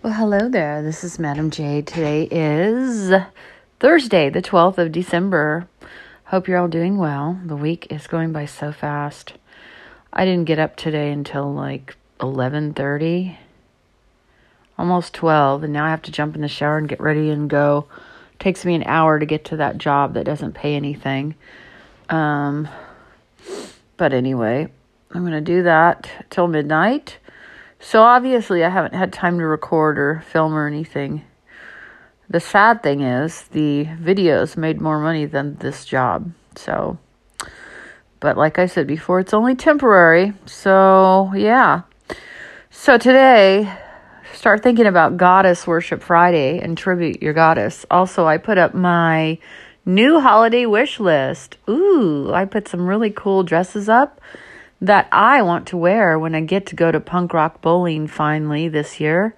Well, hello there. This is Madame Jade. Today is Thursday, the 12th of December. Hope you're all doing well. The week is going by so fast. I didn't get up today until like 11:30, almost 12, and now I have to jump in the shower and get ready and go. It takes me an hour to get to that job that doesn't pay anything. Um but anyway, I'm going to do that till midnight so obviously, I haven't had time to record or film or anything. The sad thing is, the videos made more money than this job. So, but like I said before, it's only temporary. So, yeah. So today, start thinking about Goddess Worship Friday and tribute your goddess. Also, I put up my new holiday wish list. Ooh, I put some really cool dresses up that I want to wear when I get to go to punk rock bowling finally this year.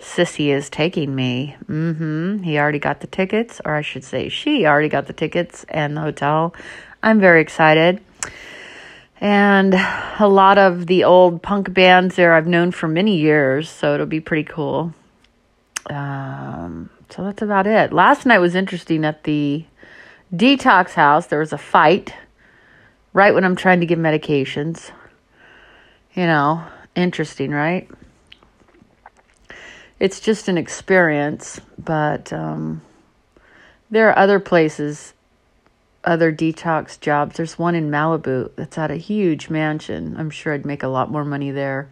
Sissy is taking me. Mm-hmm. He already got the tickets, or I should say, she already got the tickets and the hotel. I'm very excited. And a lot of the old punk bands there I've known for many years, so it'll be pretty cool. Um, so that's about it. Last night was interesting at the detox house. There was a fight right when I'm trying to give medications. You know, interesting, right? It's just an experience, but um, there are other places, other detox jobs. There's one in Malibu that's at a huge mansion. I'm sure I'd make a lot more money there.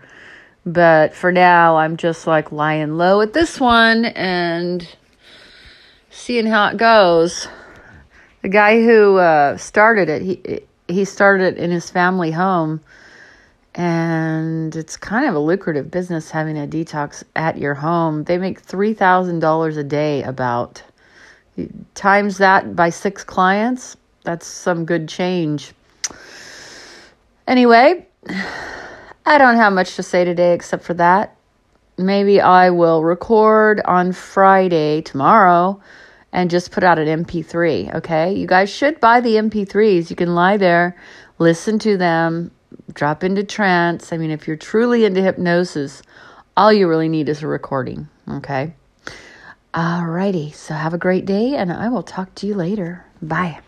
But for now, I'm just like lying low at this one and seeing how it goes. The guy who uh, started it, he he started it in his family home and it's kind of a lucrative business having a detox at your home. They make $3,000 a day about times that by 6 clients. That's some good change. Anyway, I don't have much to say today except for that. Maybe I will record on Friday tomorrow and just put out an MP3, okay? You guys should buy the MP3s. You can lie there, listen to them, drop into trance. I mean, if you're truly into hypnosis, all you really need is a recording, okay? Alrighty, so have a great day, and I will talk to you later. Bye.